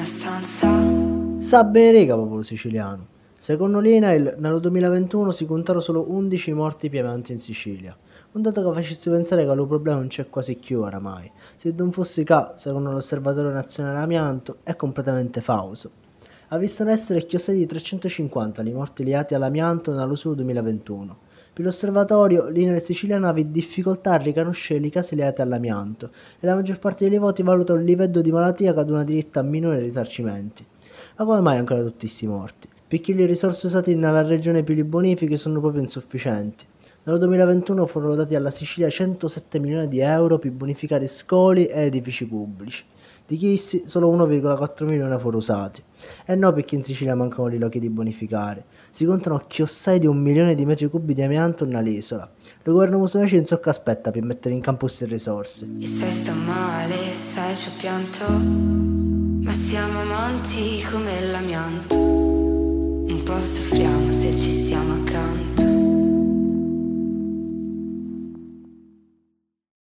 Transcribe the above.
una stanza. Sa bene popolo siciliano. Secondo l'INAIL nel 2021 si contarono solo 11 morti piamanti in Sicilia. Un dato che facesse pensare che il problema non c'è quasi più oramai. Se non fosse ca, secondo l'Osservatorio Nazionale Amianto, è completamente falso. Avvistano essere chiosati 350 i morti legati all'amianto nell'uso 2021. Per l'osservatorio, l'INAIL siciliano aveva difficoltà a riconoscere i casi legati all'amianto e la maggior parte dei voti valuta un livello di malattia che ad una diritta minore risarcimenti. Ma come mai ancora tutti questi morti? Perché le risorse usate nella regione per i bonifici sono proprio insufficienti. Nel 2021 furono dati alla Sicilia 107 milioni di euro per bonificare scoli e edifici pubblici. Di questi solo 1,4 milioni furono usati. E no perché in Sicilia mancano i luoghi di bonificare. Si contano chiossai di un milione di metri cubi di amianto nell'isola. Il governo non so che aspetta per mettere in campo queste risorse. E sai sto male, sai ci ho pianto. Ma siamo amanti come l'amianto. Un po' soffriamo se ci siamo accanto.